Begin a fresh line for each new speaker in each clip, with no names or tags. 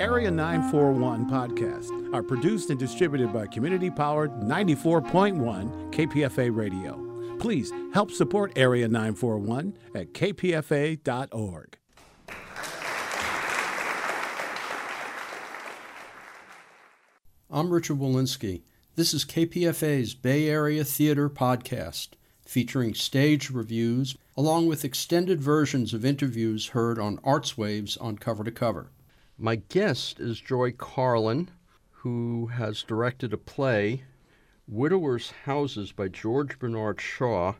Area 941 podcasts are produced and distributed by community powered 94.1 KPFA Radio. Please help support Area 941 at kpfa.org.
I'm Richard Wolinsky. This is KPFA's Bay Area Theater Podcast, featuring stage reviews along with extended versions of interviews heard on Arts Waves on Cover to Cover. My guest is Joy Carlin, who has directed a play, Widowers' Houses by George Bernard Shaw,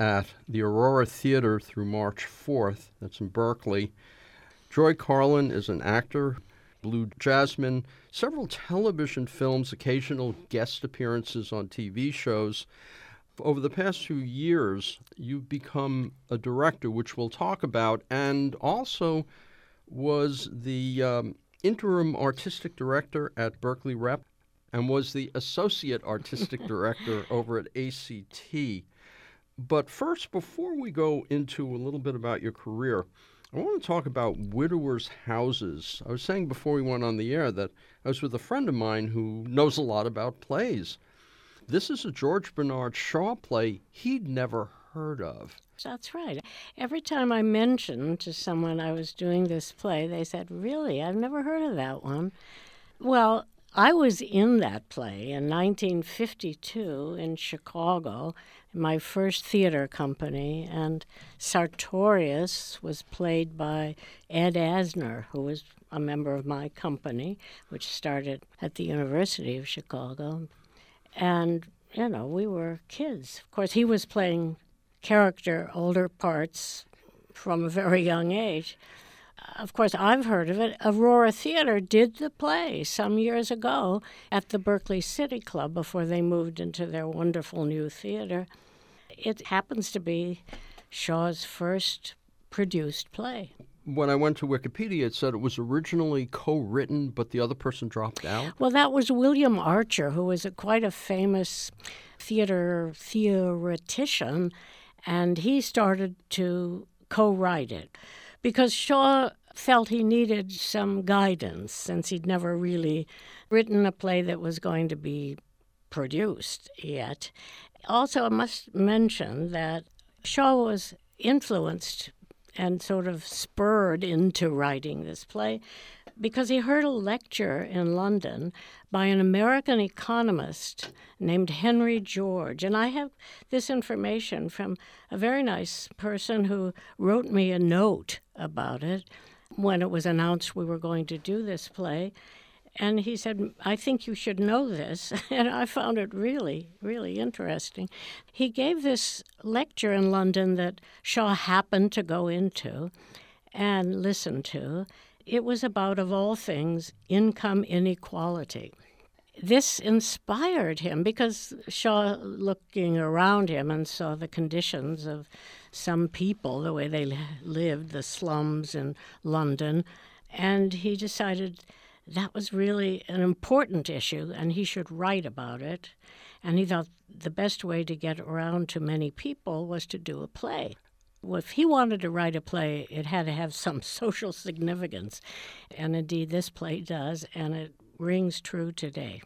at the Aurora Theater through March 4th. That's in Berkeley. Joy Carlin is an actor, Blue Jasmine, several television films, occasional guest appearances on TV shows. Over the past few years, you've become a director, which we'll talk about, and also was the um, interim artistic director at Berkeley Rep and was the associate artistic director over at ACT. But first, before we go into a little bit about your career, I want to talk about widowers' houses. I was saying before we went on the air that I was with a friend of mine who knows a lot about plays. This is a George Bernard Shaw play he'd never heard of.
That's right. Every time I mentioned to someone I was doing this play, they said, Really? I've never heard of that one. Well, I was in that play in 1952 in Chicago, my first theater company, and Sartorius was played by Ed Asner, who was a member of my company, which started at the University of Chicago. And, you know, we were kids. Of course, he was playing character, older parts from a very young age. Of course, I've heard of it. Aurora Theater did the play some years ago at the Berkeley City Club before they moved into their wonderful new theater. It happens to be Shaw's first produced play.
When I went to Wikipedia, it said it was originally co written, but the other person dropped out.
Well, that was William Archer, who was a, quite a famous theater theoretician and he started to co write it because Shaw felt he needed some guidance since he'd never really written a play that was going to be produced yet. Also, I must mention that Shaw was influenced and sort of spurred into writing this play because he heard a lecture in London by an American economist named Henry George. And I have this information from a very nice person who wrote me a note about it when it was announced we were going to do this play. And he said, I think you should know this. And I found it really, really interesting. He gave this lecture in London that Shaw happened to go into and listen to. It was about, of all things, income inequality. This inspired him because Shaw, looking around him and saw the conditions of some people, the way they lived, the slums in London, and he decided that was really an important issue and he should write about it. And he thought the best way to get around to many people was to do a play if he wanted to write a play, it had to have some social significance. And indeed, this play does, and it rings true today.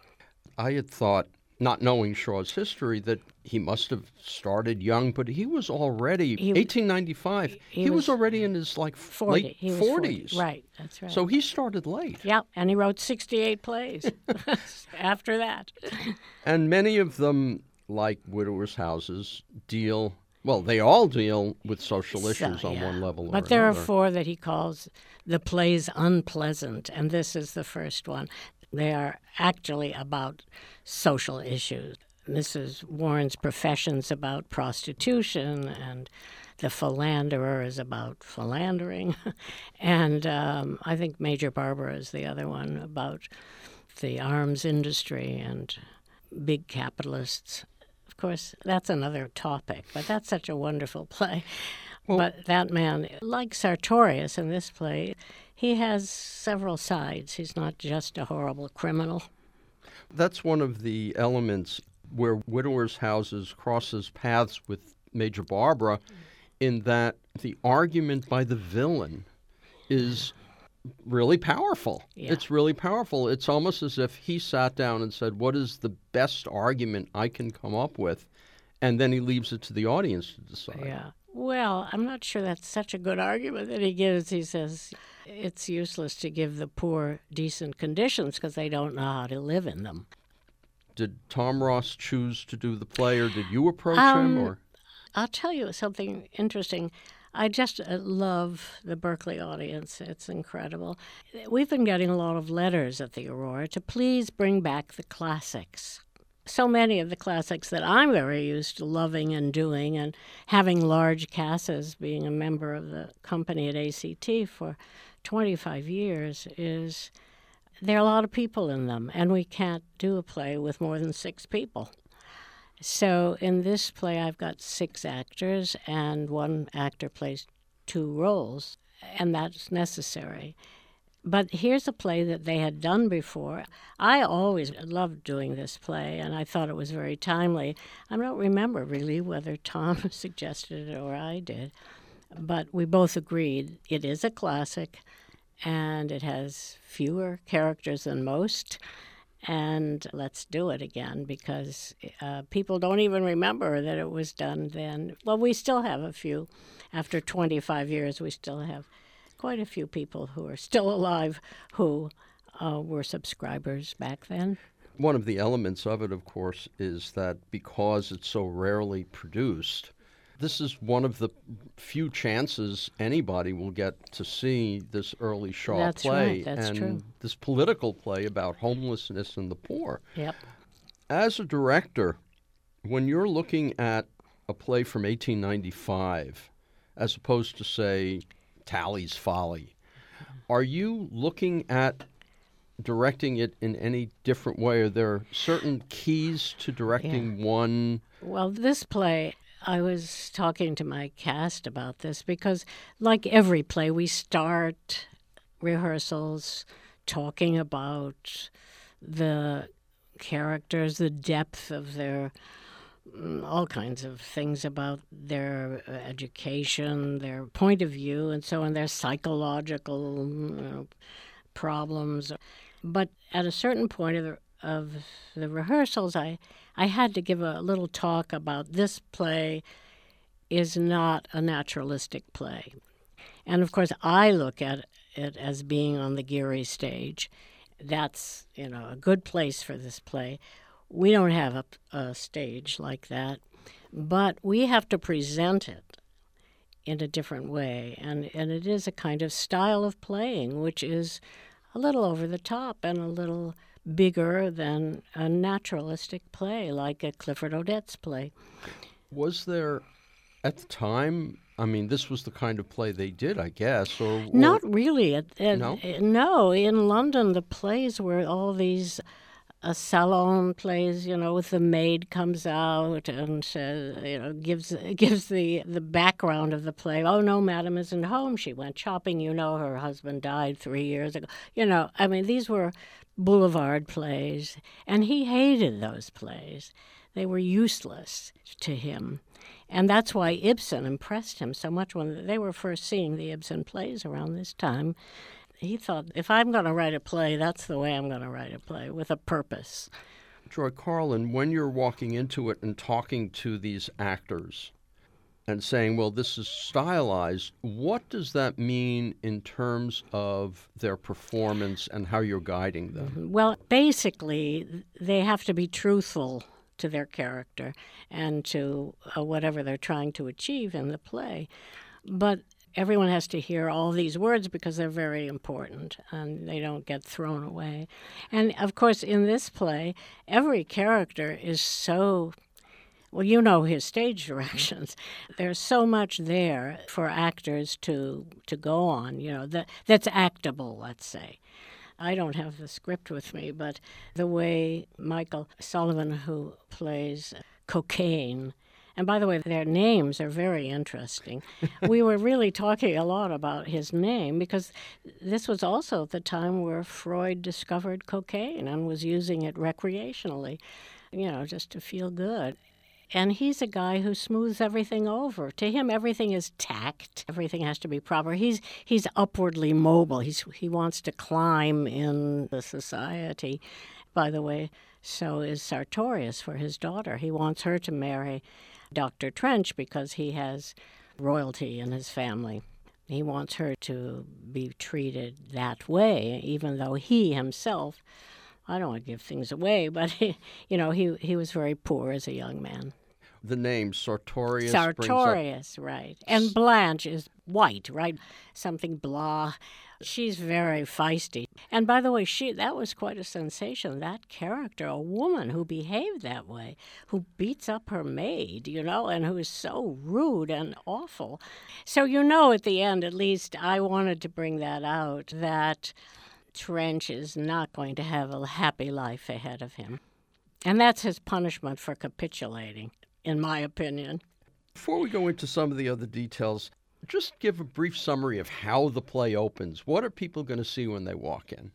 I had thought, not knowing Shaw's history, that he must have started young, but he was already he, 1895. He, he was, was, already in his like
40.
late
40s.
40.
Right, that's right.
So he started late.
Yeah, and he wrote 68 plays after that.
And many of them, like Widowers' Houses, deal well, they all deal with social issues so, on
yeah.
one level
but there another. are four that he calls the plays unpleasant, and this is the first one. They are actually about social issues. Mrs. Warren's profession's about prostitution, and the philanderer is about philandering. and um, I think Major Barbara is the other one about the arms industry and big capitalists course, that's another topic, but that's such a wonderful play. Well, but that man, like Sartorius in this play, he has several sides. He's not just a horrible criminal.
That's one of the elements where Widower's Houses crosses paths with Major Barbara, in that the argument by the villain is really powerful.
Yeah.
It's really powerful. It's almost as if he sat down and said, What is the best argument I can come up with? And then he leaves it to the audience to decide.
Yeah. Well, I'm not sure that's such a good argument that he gives. He says it's useless to give the poor decent conditions because they don't know how to live in them.
Did Tom Ross choose to do the play, or did you approach
Um,
him? Or
I'll tell you something interesting. I just uh, love the Berkeley audience. It's incredible. We've been getting a lot of letters at the Aurora to please bring back the classics. So many of the classics that I'm very used to loving and doing, and having large casts, being a member of the company at ACT for 25 years, is there are a lot of people in them, and we can't do a play with more than six people. So in this play, I've got six actors, and one actor plays two roles, and that's necessary. But here's a play that they had done before. I always loved doing this play, and I thought it was very timely. I don't remember really whether Tom suggested it or I did, but we both agreed it is a classic, and it has fewer characters than most and let's do it again because uh, people don't even remember that it was done then. Well, we still have a few. After 25 years, we still have quite a few people who are still alive who uh, were subscribers back then.
one of the elements of it, of course, is that because it's so rarely produced, this is one of the few chances anybody will get to see this early Shaw
That's
play
right,
and
true.
this political play about homelessness and the poor.
Yep.
As a director, when you're looking at a play from 1895, as opposed to, say, Tally's Folly, are you looking at directing it in any different way? Are there certain keys to directing one?
Well, this play, I was talking to my cast about this because, like every play, we start rehearsals talking about the characters, the depth of their mm, all kinds of things about their uh, education, their point of view, and so on, their psychological mm, you know, problems. But at a certain point of the, of the rehearsals, I, I had to give a little talk about this play is not a naturalistic play. And of course, I look at it as being on the Geary stage. That's, you know, a good place for this play. We don't have a, a stage like that, but we have to present it in a different way. And, and it is a kind of style of playing, which is a little over the top and a little bigger than a naturalistic play, like a Clifford Odets play.
Was there, at the time, I mean, this was the kind of play they did, I guess, or, or
Not really. It, it-
No?
it- no, in London, the plays were all these uh, salon plays. You know, with the maid comes out and says, you know, gives gives the the background of the play. Oh no, madam isn't home. She went shopping. You know, her husband died three years ago. You know, I mean, these were boulevard plays, and he hated those plays. They were useless to him. And that's why Ibsen impressed him so much when they were first seeing the Ibsen plays around this time. He thought, if I'm going to write a play, that's the way I'm going to write a play with a purpose.
Joy Carlin, when you're walking into it and talking to these actors and saying, well, this is stylized, what does that mean in terms of their performance and how you're guiding them?
Well, basically, they have to be truthful to their character and to uh, whatever they're trying to achieve in the play. But everyone has to hear all these words because they're very important and they don't get thrown away. And of course, in this play, every character is so well, you know his stage directions. There's so much there for actors to to go on. You know that that's actable. Let's say. I don't have the script with me, but the way Michael Sullivan, who plays Cokane, and by the way, their names are very interesting. we were really talking a lot about his name because this was also the time where Freud discovered cocaine and was using it recreationally, you know, just to feel good. And he's a guy who smooths everything over. To him, everything is tact. Everything has to be proper. He's he's upwardly mobile. He's he wants to climb in the society. By the way, so is Sartorius for his daughter. He wants her to marry Dr. Trench because he has royalty in his family. He wants her to be treated that way, even though he himself, I don't want to give things away, but he, you know, he he was very poor as a young man.
The name Sartorius.
Sartorius, right? And Blanche is white, right? Something blah. She's very feisty. And by the way, she that was quite a sensation. That character, a woman who behaved that way, who beats up her maid, you know, and who is so rude and awful. So you know at the end at least I wanted to bring that out that Trench is not going to have a happy life ahead of him. And that's his punishment for capitulating, in my opinion.
Before we go into some of the other details, just give a brief summary of how the play opens. What are people going to see when they walk in?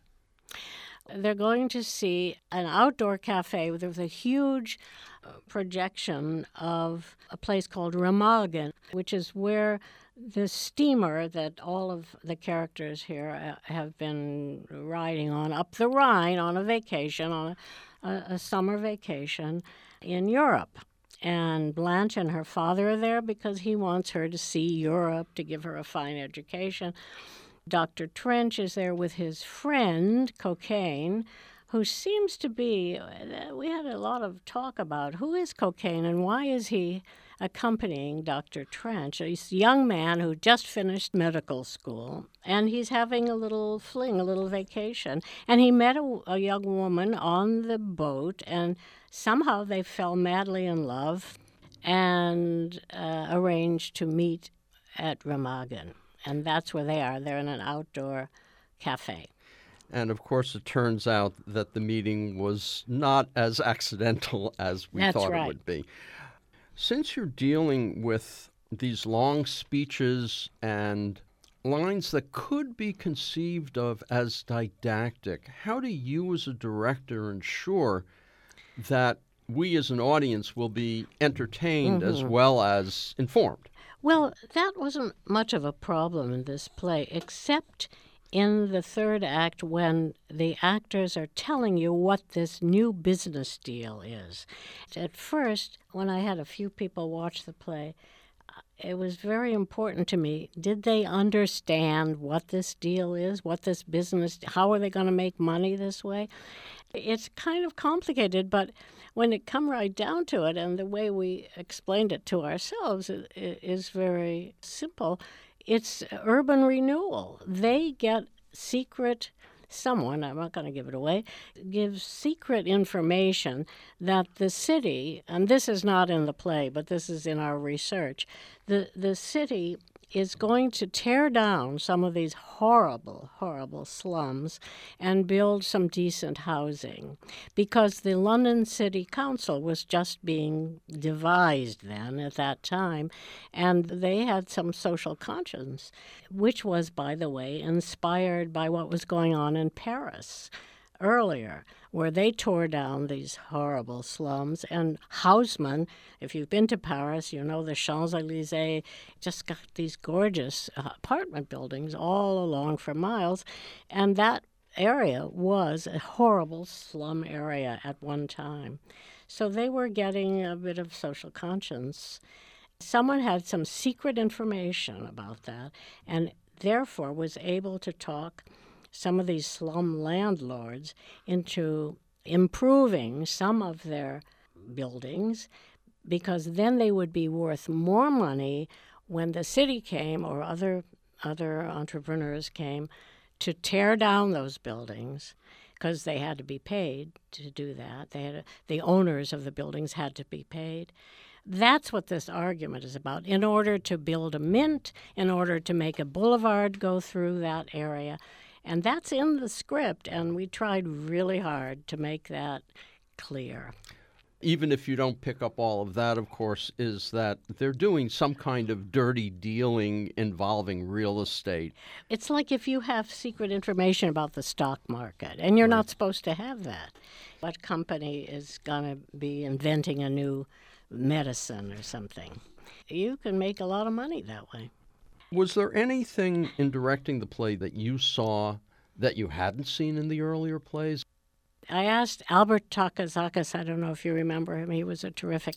They're going to see an outdoor cafe with a huge uh, projection of a place called Remagen, which is where the steamer that all of the characters here uh, have been riding on up the Rhine on a vacation, on a, a summer vacation in Europe. And Blanche and her father are there because he wants her to see Europe, to give her a fine education. Dr. Trench is there with his friend, Cokane, who seems to be, uh, we had a lot of talk about who is Cokane and why is he accompanying Dr. Trench. A young man who just finished medical school, and he's having a little fling, a little vacation. And he met a, a young woman on the boat, and somehow they fell madly in love and uh, arranged to meet at Remagen. And that's where they are. They're in an outdoor cafe.
And of course, it turns out that the meeting was not as accidental as we
That's
thought
right.
it would be. Since you're dealing with these long speeches and lines that could be conceived of as didactic, how do you, as a director, ensure that we as an audience will be entertained as
Mm-hmm.
well as informed?
Well, that wasn't much of a problem in this play, except in the third act when the actors are telling you what this new business deal is. At first, when I had a few people watch the play, uh, it was very important to me. Did they understand what this deal is? What this business? How are they going to make money this way? It's kind of complicated, but when it come right down to it, and the way we explained it to ourselves is very simple. It's urban renewal. They get secret. Someone, I'm not going to give it away, gives secret information that the city, and this is not in the play, but this is in our research, the, the city is going to tear down some of these horrible, horrible slums and build some decent housing because the London City Council was just being devised then at that time, and they had some social conscience, which was, by the way, inspired by what was going on in Paris earlier, where they tore down these horrible slums. And Haussmann, if you've been to Paris, you know the Champs Elysees just got these gorgeous uh, apartment buildings all along for miles. And that area was a horrible slum area at one time. So they were getting a bit of social conscience. Someone had some secret information about that and therefore was able to talk some of these slum landlords into improving some of their buildings because then they would be worth more money when the city came or other other entrepreneurs came to tear down those buildings because they had to be paid to do that. They had the owners of the buildings had to be paid. That's what this argument is about. In order to build a mint, in order to make a boulevard go through that area, and that's in the script, and we tried really hard to make that clear.
even if you don't pick up all of that, of course, is that they're doing some kind of dirty dealing involving real estate.
It's like if you have secret information about the stock market, and you're not supposed to have that. What company is going to be inventing a new medicine or something. You can make a lot of money that way.
Was there anything in directing the play that you saw that you hadn't seen in the earlier plays?
I asked Albert Takazauckas, I don't know if you remember him, he was a terrific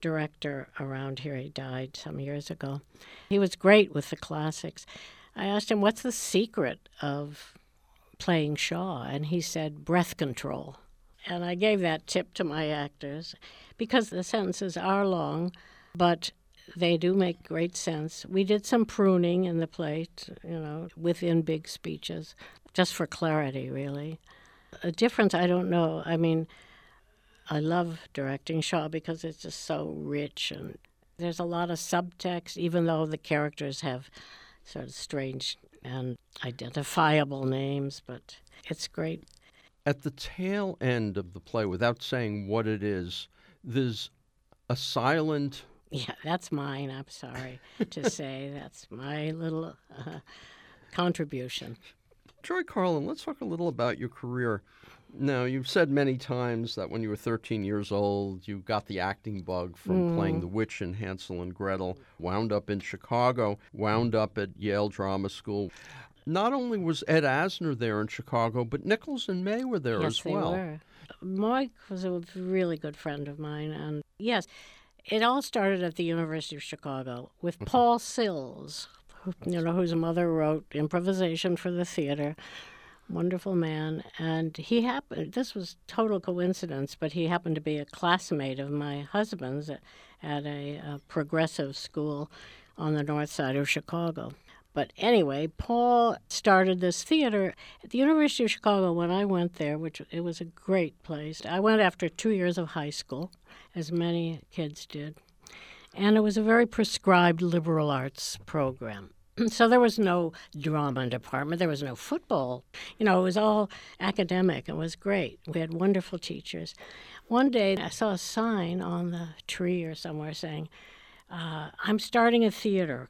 director around here. He died some years ago. He was great with the classics. I asked him, What's the secret of playing Shaw? And he said, Breath control. And I gave that tip to my actors because the sentences are long, but they do make great sense. We did some pruning in the play, you know, within big speeches, just for clarity, really. A difference, I don't know. I mean, I love directing Shaw because it's just so rich and there's a lot of subtext, even though the characters have sort of strange and identifiable names, but it's great.
At the tail end of the play, without saying what it is, there's a silent.
Yeah, that's mine. I'm sorry to say. That's my little uh, contribution.
Joy Carlin, let's talk a little about your career. Now, you've said many times that when you were 13 years old, you got the acting bug from mm. playing the witch in Hansel and Gretel, wound up in Chicago, wound up at Yale Drama School. Not only was Ed Asner there in Chicago, but Nichols and May were there
yes,
as well.
They were. Mike was a really good friend of mine, and yes, it all started at the University of Chicago with mm-hmm. Paul Sills, you know, whose mother wrote improvisation for the theater wonderful man. And he happened, this was total coincidence, but he happened to be a classmate of my husband's at, at a, a, progressive school on the north side of Chicago. But anyway, Paul started this theater at the University of Chicago when I went there, which it was a great place. I went after two years of high school, as many kids did. And it was a very prescribed liberal arts program. So there was no drama department. There was no football. You know, it was all academic. It was great. We had wonderful teachers. One day I saw a sign on the tree or somewhere saying, uh, I'm starting a theater.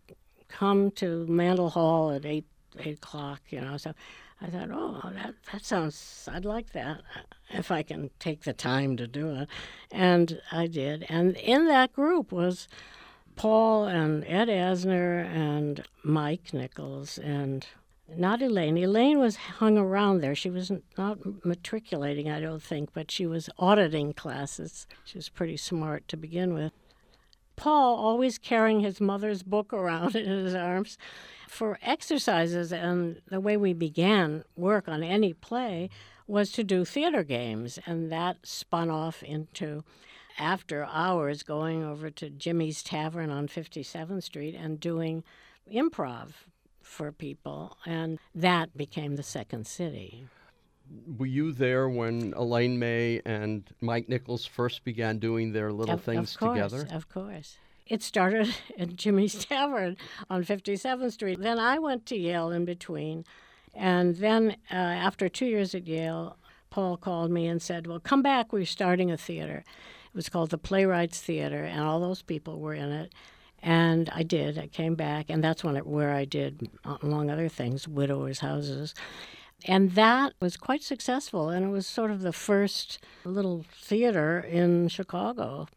Come to Mandel Hall at 8, 8 o'clock, you know. So I thought, oh, that, that sounds, I'd like that if I can take the time to do it. And I did. And in that group was Paul and Ed Asner and Mike Nichols and not Elaine. Elaine was hung around there. She was not matriculating, I don't think, but she was auditing classes. She was pretty smart to begin with. Paul, always carrying his mother's book around in his arms for exercises, and the way we began work on any play was to do theater games, and that spun off into after hours going over to Jimmy's Tavern on 57th Street and doing improv for people. And that became the second city.
Were you there when Elaine May and Mike Nichols first began doing their little
of,
things
of course,
together?
Of course. It started at Jimmy's Tavern on 57th Street. Then I went to Yale in between. And then uh, after two years at Yale, Paul called me and said, Well, come back. We're starting a theater. It was called the Playwrights Theater, and all those people were in it. And I did. I came back, and that's when it, where I did, among other things, widowers' houses. And that was quite successful, and it was sort of the first little theater in Chicago.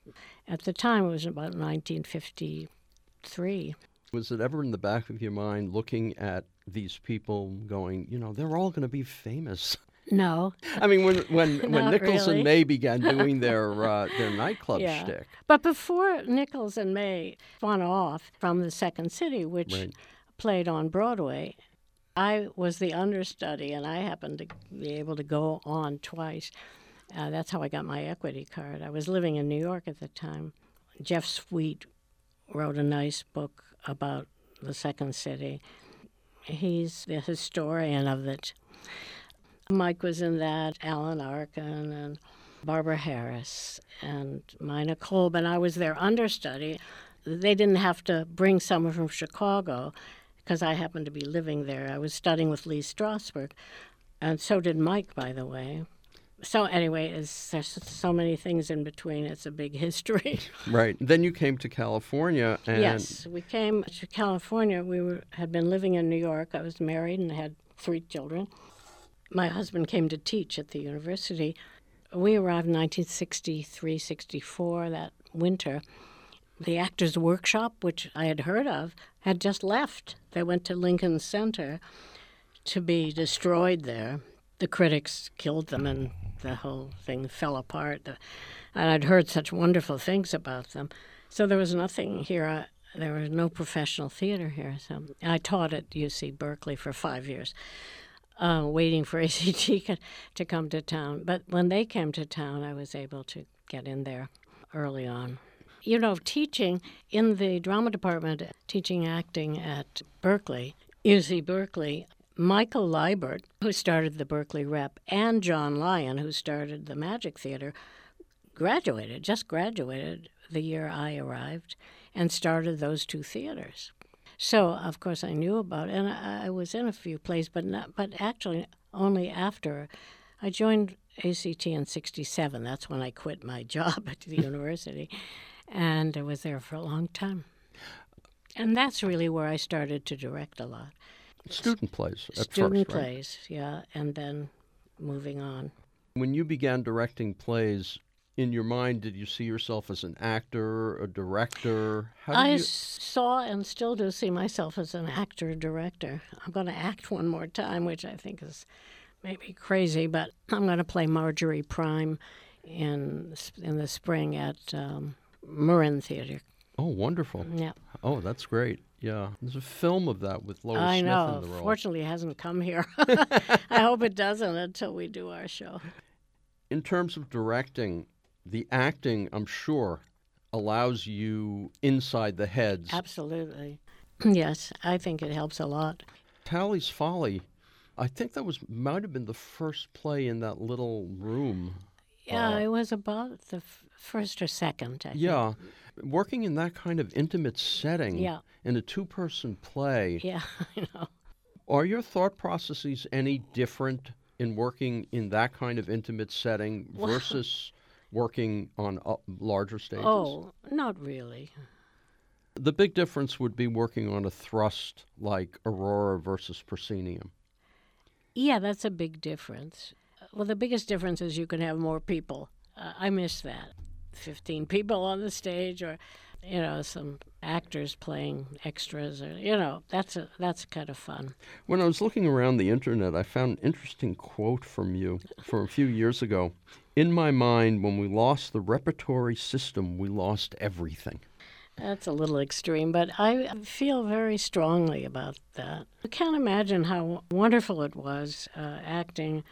At the time, it was about 1953.
Was it ever in the back of your mind looking at these people going, you know, they're all going to be famous?
No.
I mean, when when when Nichols
really.
and May began doing their uh, their nightclub
yeah.
shtick.
But before Nichols and May spun off from the Second City, which
right.
played on Broadway, I was the understudy, and I happened to be able to go on twice. Uh, that's how I got my equity card. I was living in New York at the time. Jeff Sweet wrote a nice book about the Second City. He's the historian of it. Mike was in that, Alan Arkin and Barbara Harris and Mina Kolb, and I was their understudy. They didn't have to bring someone from Chicago because I happened to be living there. I was studying with Lee Strasberg, and so did Mike, by the way. So anyway, there's so many things in between. It's a big history.
right. Then you came to California. And
yes, we came to California. We were, had been living in New York. I was married and had three children my husband came to teach at the university. We arrived in 1963, 64. That winter, the Actors Workshop, which I had heard of, had just left. They went to Lincoln Center to be destroyed there. The critics killed them, and the whole thing fell apart. And I'd heard such wonderful things about them. So there was nothing here. Uh, there was no professional theater here. So I taught at UC Berkeley for five years, uh, waiting for ACT to come to town. But when they came to town, I was able to get in there early on. You know, teaching in the drama department, teaching acting at Berkeley, UC Berkeley, Michael Leibert, who started the Berkeley Rep, and John Lion, who started the Magic Theater, graduated, just graduated the year I arrived, and started those two theaters. So, of course, I knew about it, and I, I was in a few plays, but not, but actually only after I joined ACT in '67. That's when I quit my job at the university, and I was there for a long time. And that's really where I started to direct a lot.
Student plays.
Student
first, right?
plays, yeah, and then moving on.
When you began directing plays, in your mind, did you see yourself as an actor, a director?
How I you... saw and still do see myself as an actor, director. I'm going to act one more time, which I think is maybe crazy, but I'm going to play Marjorie Prime in in the spring at um, Marin Theater.
Oh, wonderful!
Yeah.
Oh, that's great. Yeah, there's a film of that with Lois
I
Smith
know.
in the role.
Fortunately, it hasn't come here. I hope it doesn't until we do our show.
In terms of directing, the acting, I'm sure, allows you inside the heads.
Absolutely. Yes, I think it helps a lot.
Tally's Folly, I think that was might have been the first play in that little room.
Yeah, uh, it was about the f- first or second. I
yeah, think. working in that kind of intimate setting.
Yeah.
In a two-person play.
Yeah, I know.
Are your thought processes any different in working in that kind of intimate setting versus working on uh, larger stages?
Oh, not really.
The big difference would be working on a thrust like Aurora versus Proscenium.
Yeah, that's a big difference. Well, the biggest difference is you can have more people. Uh, I miss that. 15 people on the stage or you know some actors playing extras or you know that's a, that's kind of fun
when i was looking around the internet i found an interesting quote from you from a few years ago in my mind when we lost the repertory system we lost everything
that's a little extreme, but I feel very strongly about that. I can't imagine how wonderful it was uh, acting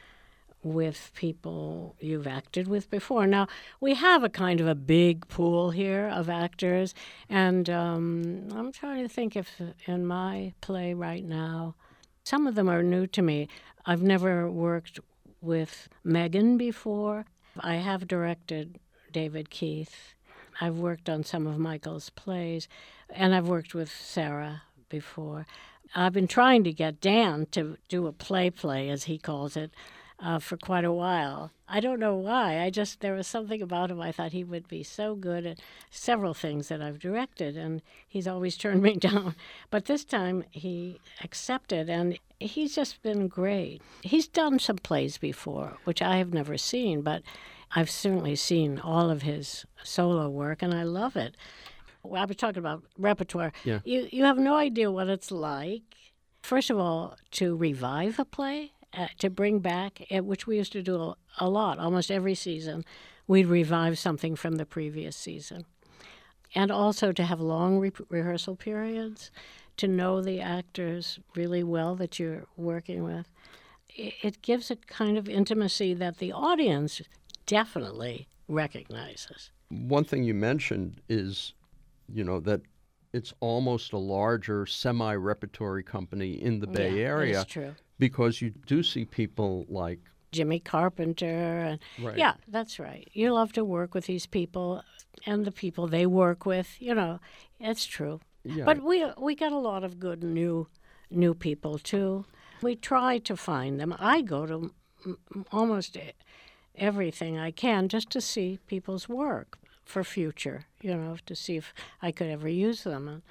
with people you've acted with before. Now, we have a kind of a big pool here of actors, and um, I'm trying to think if in my play right now, some of them are new to me. I've never worked with Megan before. I have directed David Keith. I've worked on some of Michael's plays, and I've worked with Sarah before. I've been trying to get Dan to do a play play, as he calls it, uh, for quite a while. I don't know why. I just there was something about him. I thought he would be so good at several things that I've directed, and he's always turned me down. But this time he accepted, and he's just been great. He's done some plays before, which I have never seen, but I've certainly seen all of his solo work, and I love it. Well, I was talking about repertoire.
Yeah.
You you have no idea what it's like. First of all, to revive a play uh, to bring back, uh, which we used to do a, lot, almost every season, we'd revive something from the previous season. And also to have long re- rehearsal periods, to know the actors really well that you're working with. It, gives a kind of intimacy that the audience definitely recognizes.
One thing you mentioned is, you know, that it's almost a larger semi-repertory company in the Bay
yeah,
Area.
That's true
because you do see people like
Jimmy Carpenter and
right.
yeah, that's right. You love to work with these people and the people they work with. You know, it's true.
Yeah.
But we we got a lot of good new new people too. We try to find them. I go to almost everything I can just to see people's work for future. You know, to see if I could ever use them. And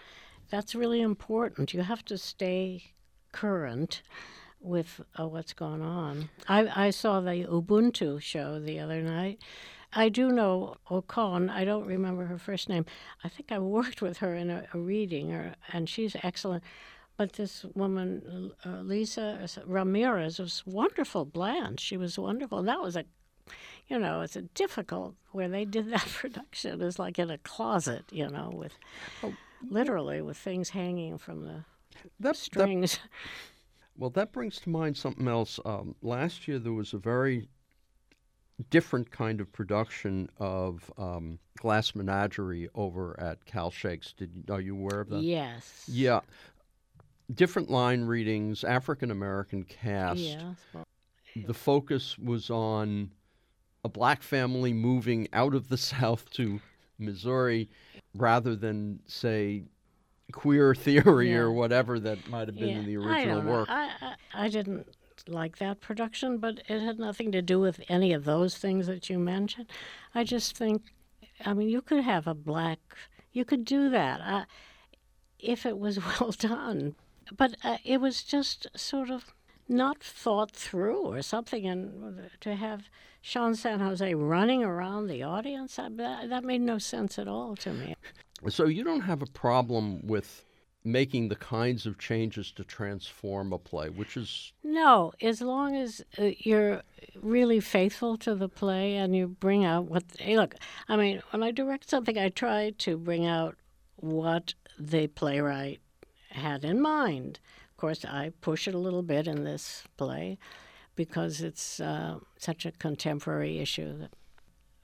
that's really important. You have to stay current with uh, what's going on. I, I saw the Ubuntu show the other night. I do know Ocon. I don't remember her first name. I think I worked with her in a, a reading, or, and she's excellent. But this woman, uh, Lisa Ramirez, was wonderful. Blanche, she was wonderful. And that was a, you know, it's a difficult where they did that production is like in a closet, you know, with oh. literally with things hanging from the that, strings.
That, well, that brings to mind something else. Um, last year there was a very different kind of production of um, Glass Menagerie over at Cal Shakes. Did are you aware of that?
Yes.
Yeah, different line readings, African American cast.
Yeah.
The focus was on a black family moving out of the South to Missouri, rather than say queer theory yeah. or whatever that might have been
yeah.
in the original
I
work.
I, I, I didn't like that production, but it had nothing to do with any of those things that you mentioned. I just think, I mean, you could have a black, you could do that uh, if it was well done, but uh, it was just sort of not thought through or something. And to have Sean San Jose running around the audience, that, that made no sense at all to me.
So you don't have a problem with making the kinds of changes to transform a play, which is
no, as long as uh, you're really faithful to the play and you bring out what. Hey, look, I mean, when I direct something, I try to bring out what the playwright had in mind. Of course, I push it a little bit in this play because it's uh, such a contemporary issue that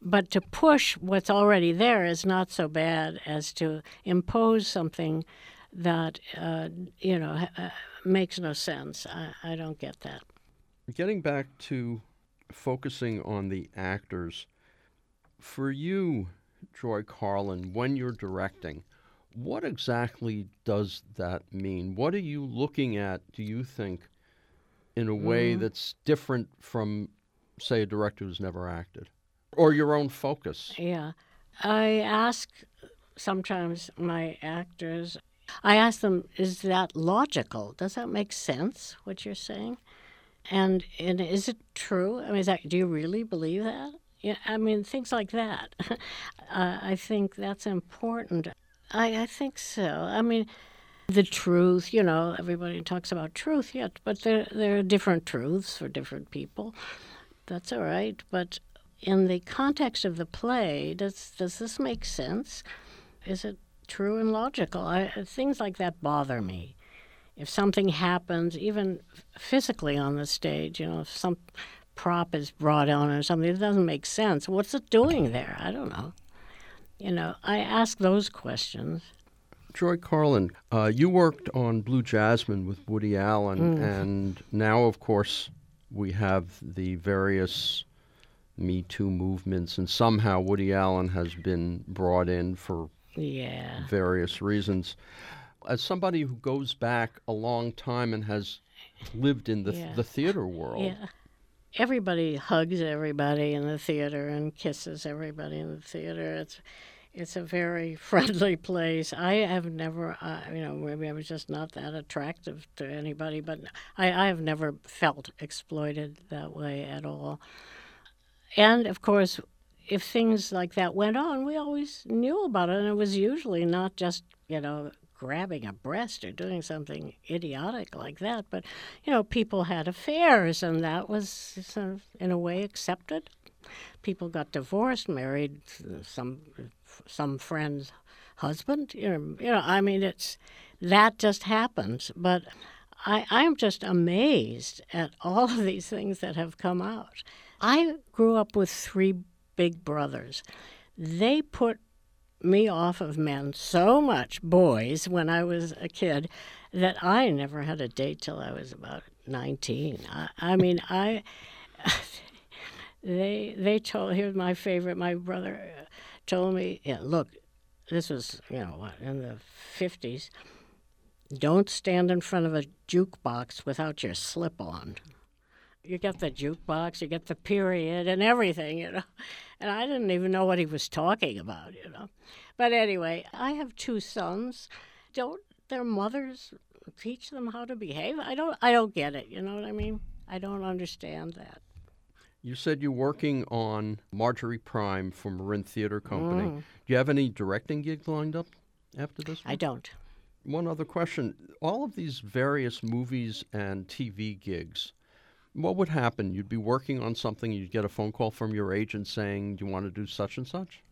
but to push what's already there is not so bad as to impose something that uh, you know uh, makes no sense. I, I don't get that.
Getting back to focusing on the actors, for you, Joy Carlin, when you're directing, what exactly does that mean? What are you looking at, do you think, in a way mm. that's different from, say, a director who's never acted? Or your own focus?
Yeah. I ask sometimes my actors I ask them, is that logical? Does that make sense, what you're saying? And, and is it true? I mean, that, do you really believe that? Yeah, I mean, things like that. uh, I think that's important. I, I think so. I mean, the truth, you know, everybody talks about truth, yet, but there, there are different truths for different people. That's all right. But in the context of the play, does, does this make sense? Is it true and logical. I, things like that bother me. If something happens, even physically on the stage, you know, if some prop is brought on or something, it doesn't make sense. What's it doing there? I don't know. You know, I ask those questions.
Joy Carlin, uh, you worked on Blue Jasmine with Woody Allen, mm. and now, of course, we have the various Me Too movements, and somehow Woody Allen has been brought in for
yeah.
various reasons. As somebody who goes back a long time and has lived in the, yeah. the theater world.
Yeah. Everybody hugs everybody in the theater and kisses everybody in the theater. It's it's a very friendly place. I have never, uh, you know, maybe I was just not that attractive to anybody, but I, I have never felt exploited that way at all. And of course, if things like that went on, we always knew about it, and it was usually not just you know grabbing a breast or doing something idiotic like that, but you know people had affairs, and that was sort of, in a way accepted. People got divorced, married uh, some some friend's husband. You know, you know, I mean, it's that just happens, but. I, I'm just amazed at all of these things that have come out. I grew up with three big brothers. They put me off of men so much, boys, when I was a kid, that I never had a date till I was about 19. I, I mean, I. they they told here's my favorite my brother uh, told me yeah look this was you know what in the 50s don't stand in front of a jukebox without your slip on you get the jukebox, you get the period and everything, you know. And I didn't even know what he was talking about, you know. But anyway, I have two sons. Don't their mothers teach them how to behave? I don't I don't get it, you know what I mean? I don't understand that.
You said you're working on Marjorie Prime for Marin Theater Company.
Mm.
Do you have any directing gigs lined up after this?
I don't.
One other question. All of these various movies and TV gigs, what would happen? You'd be working on something, you'd get a phone call from your agent saying, Do you want to do such and such?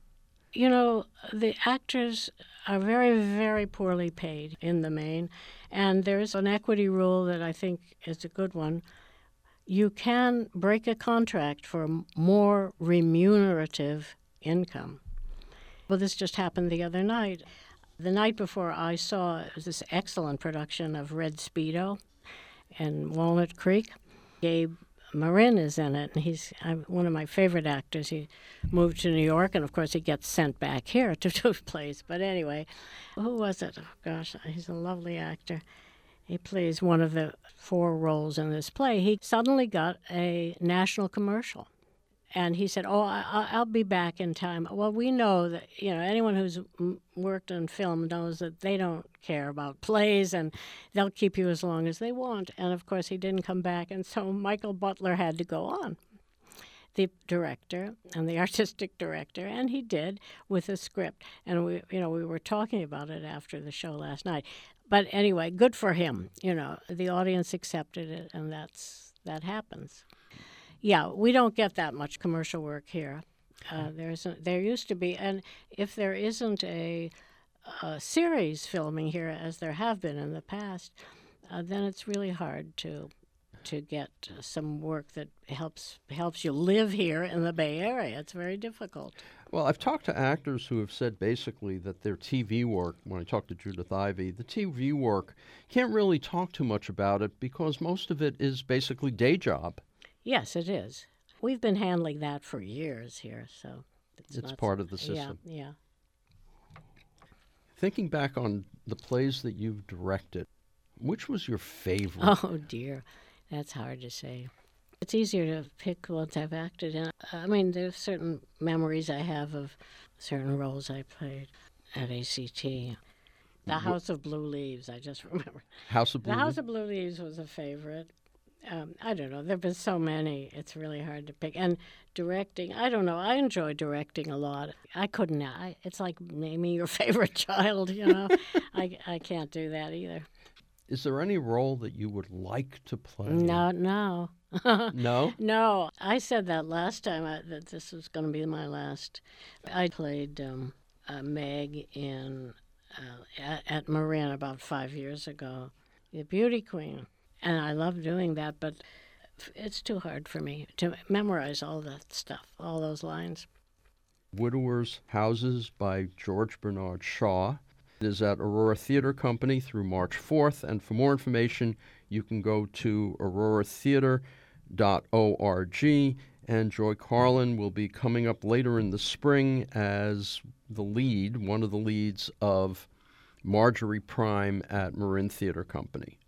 You know, the actors are very, very poorly paid in the main, and there's an equity rule that I think is a good one. You can break a contract for more remunerative income. Well, this just happened the other night. The night before, I saw this excellent production of Red Speedo in Walnut Creek. Gabe Marin is in it, and he's I'm one of my favorite actors. He moved to New York, and of course, he gets sent back here to do plays. But anyway, who was it? Oh, gosh, he's a lovely actor. He plays one of the four roles in this play. He suddenly got a national commercial. And he said, "Oh, I, I- I'll be back in time." Well, we know that you know anyone who's worked in film knows that they don't care about plays, and they'll keep you as long as they want. And of course, he didn't come back, and so Michael Butler had to go on, the director and the artistic director, and he did with a script. And we, you know, we were talking about it after the show last night. But anyway, good for him. You know, the audience accepted it, and that's that happens. Yeah, we don't get that much commercial work here. Uh, there isn't. There used to be, and if there isn't a, a series filming here, as there have been in the past, uh, then it's really hard to to get uh, some work that helps helps you live here in the Bay Area. It's very difficult.
Well, I've talked to actors who have said basically that their TV work, when I talked to Judith Ivey, the TV work can't really talk too much about it because most of it is basically day job.
Yes, it is. We've been handling that for years here, so it's,
It's part of the system.
Yeah. yeah.
Thinking back on the plays that you've directed, which was your favorite?
Oh dear, that's hard to say. It's easier to pick ones I've acted in. I mean, there's certain memories I have of certain roles I played at ACT. The House of Blue Leaves, I just remember.
House of Blue The.
House of Blue Leaves was a favorite. Um, I don't know. There have been so many. It's really hard to pick. And directing, I don't know. I enjoy directing a lot. I couldn't. I, it's like naming your favorite child. You know, I I can't do that either.
Is there any role that you would like to play?
No, no.
No?
No, I said that last time I, that this was going to be my last. I played um, uh, Meg in uh, at, at Marin about five years ago, the Beauty Queen, and I love doing that. But it's too hard for me to memorize all that stuff, all those lines.
Widowers Houses by George Bernard Shaw. It is at Aurora Theater Company through March 4th. And for more information, you can go to auroratheater.org. And Joy Carlin will be coming up later in the spring as the lead, one of the leads of Marjorie Prime at Marin Theater Company.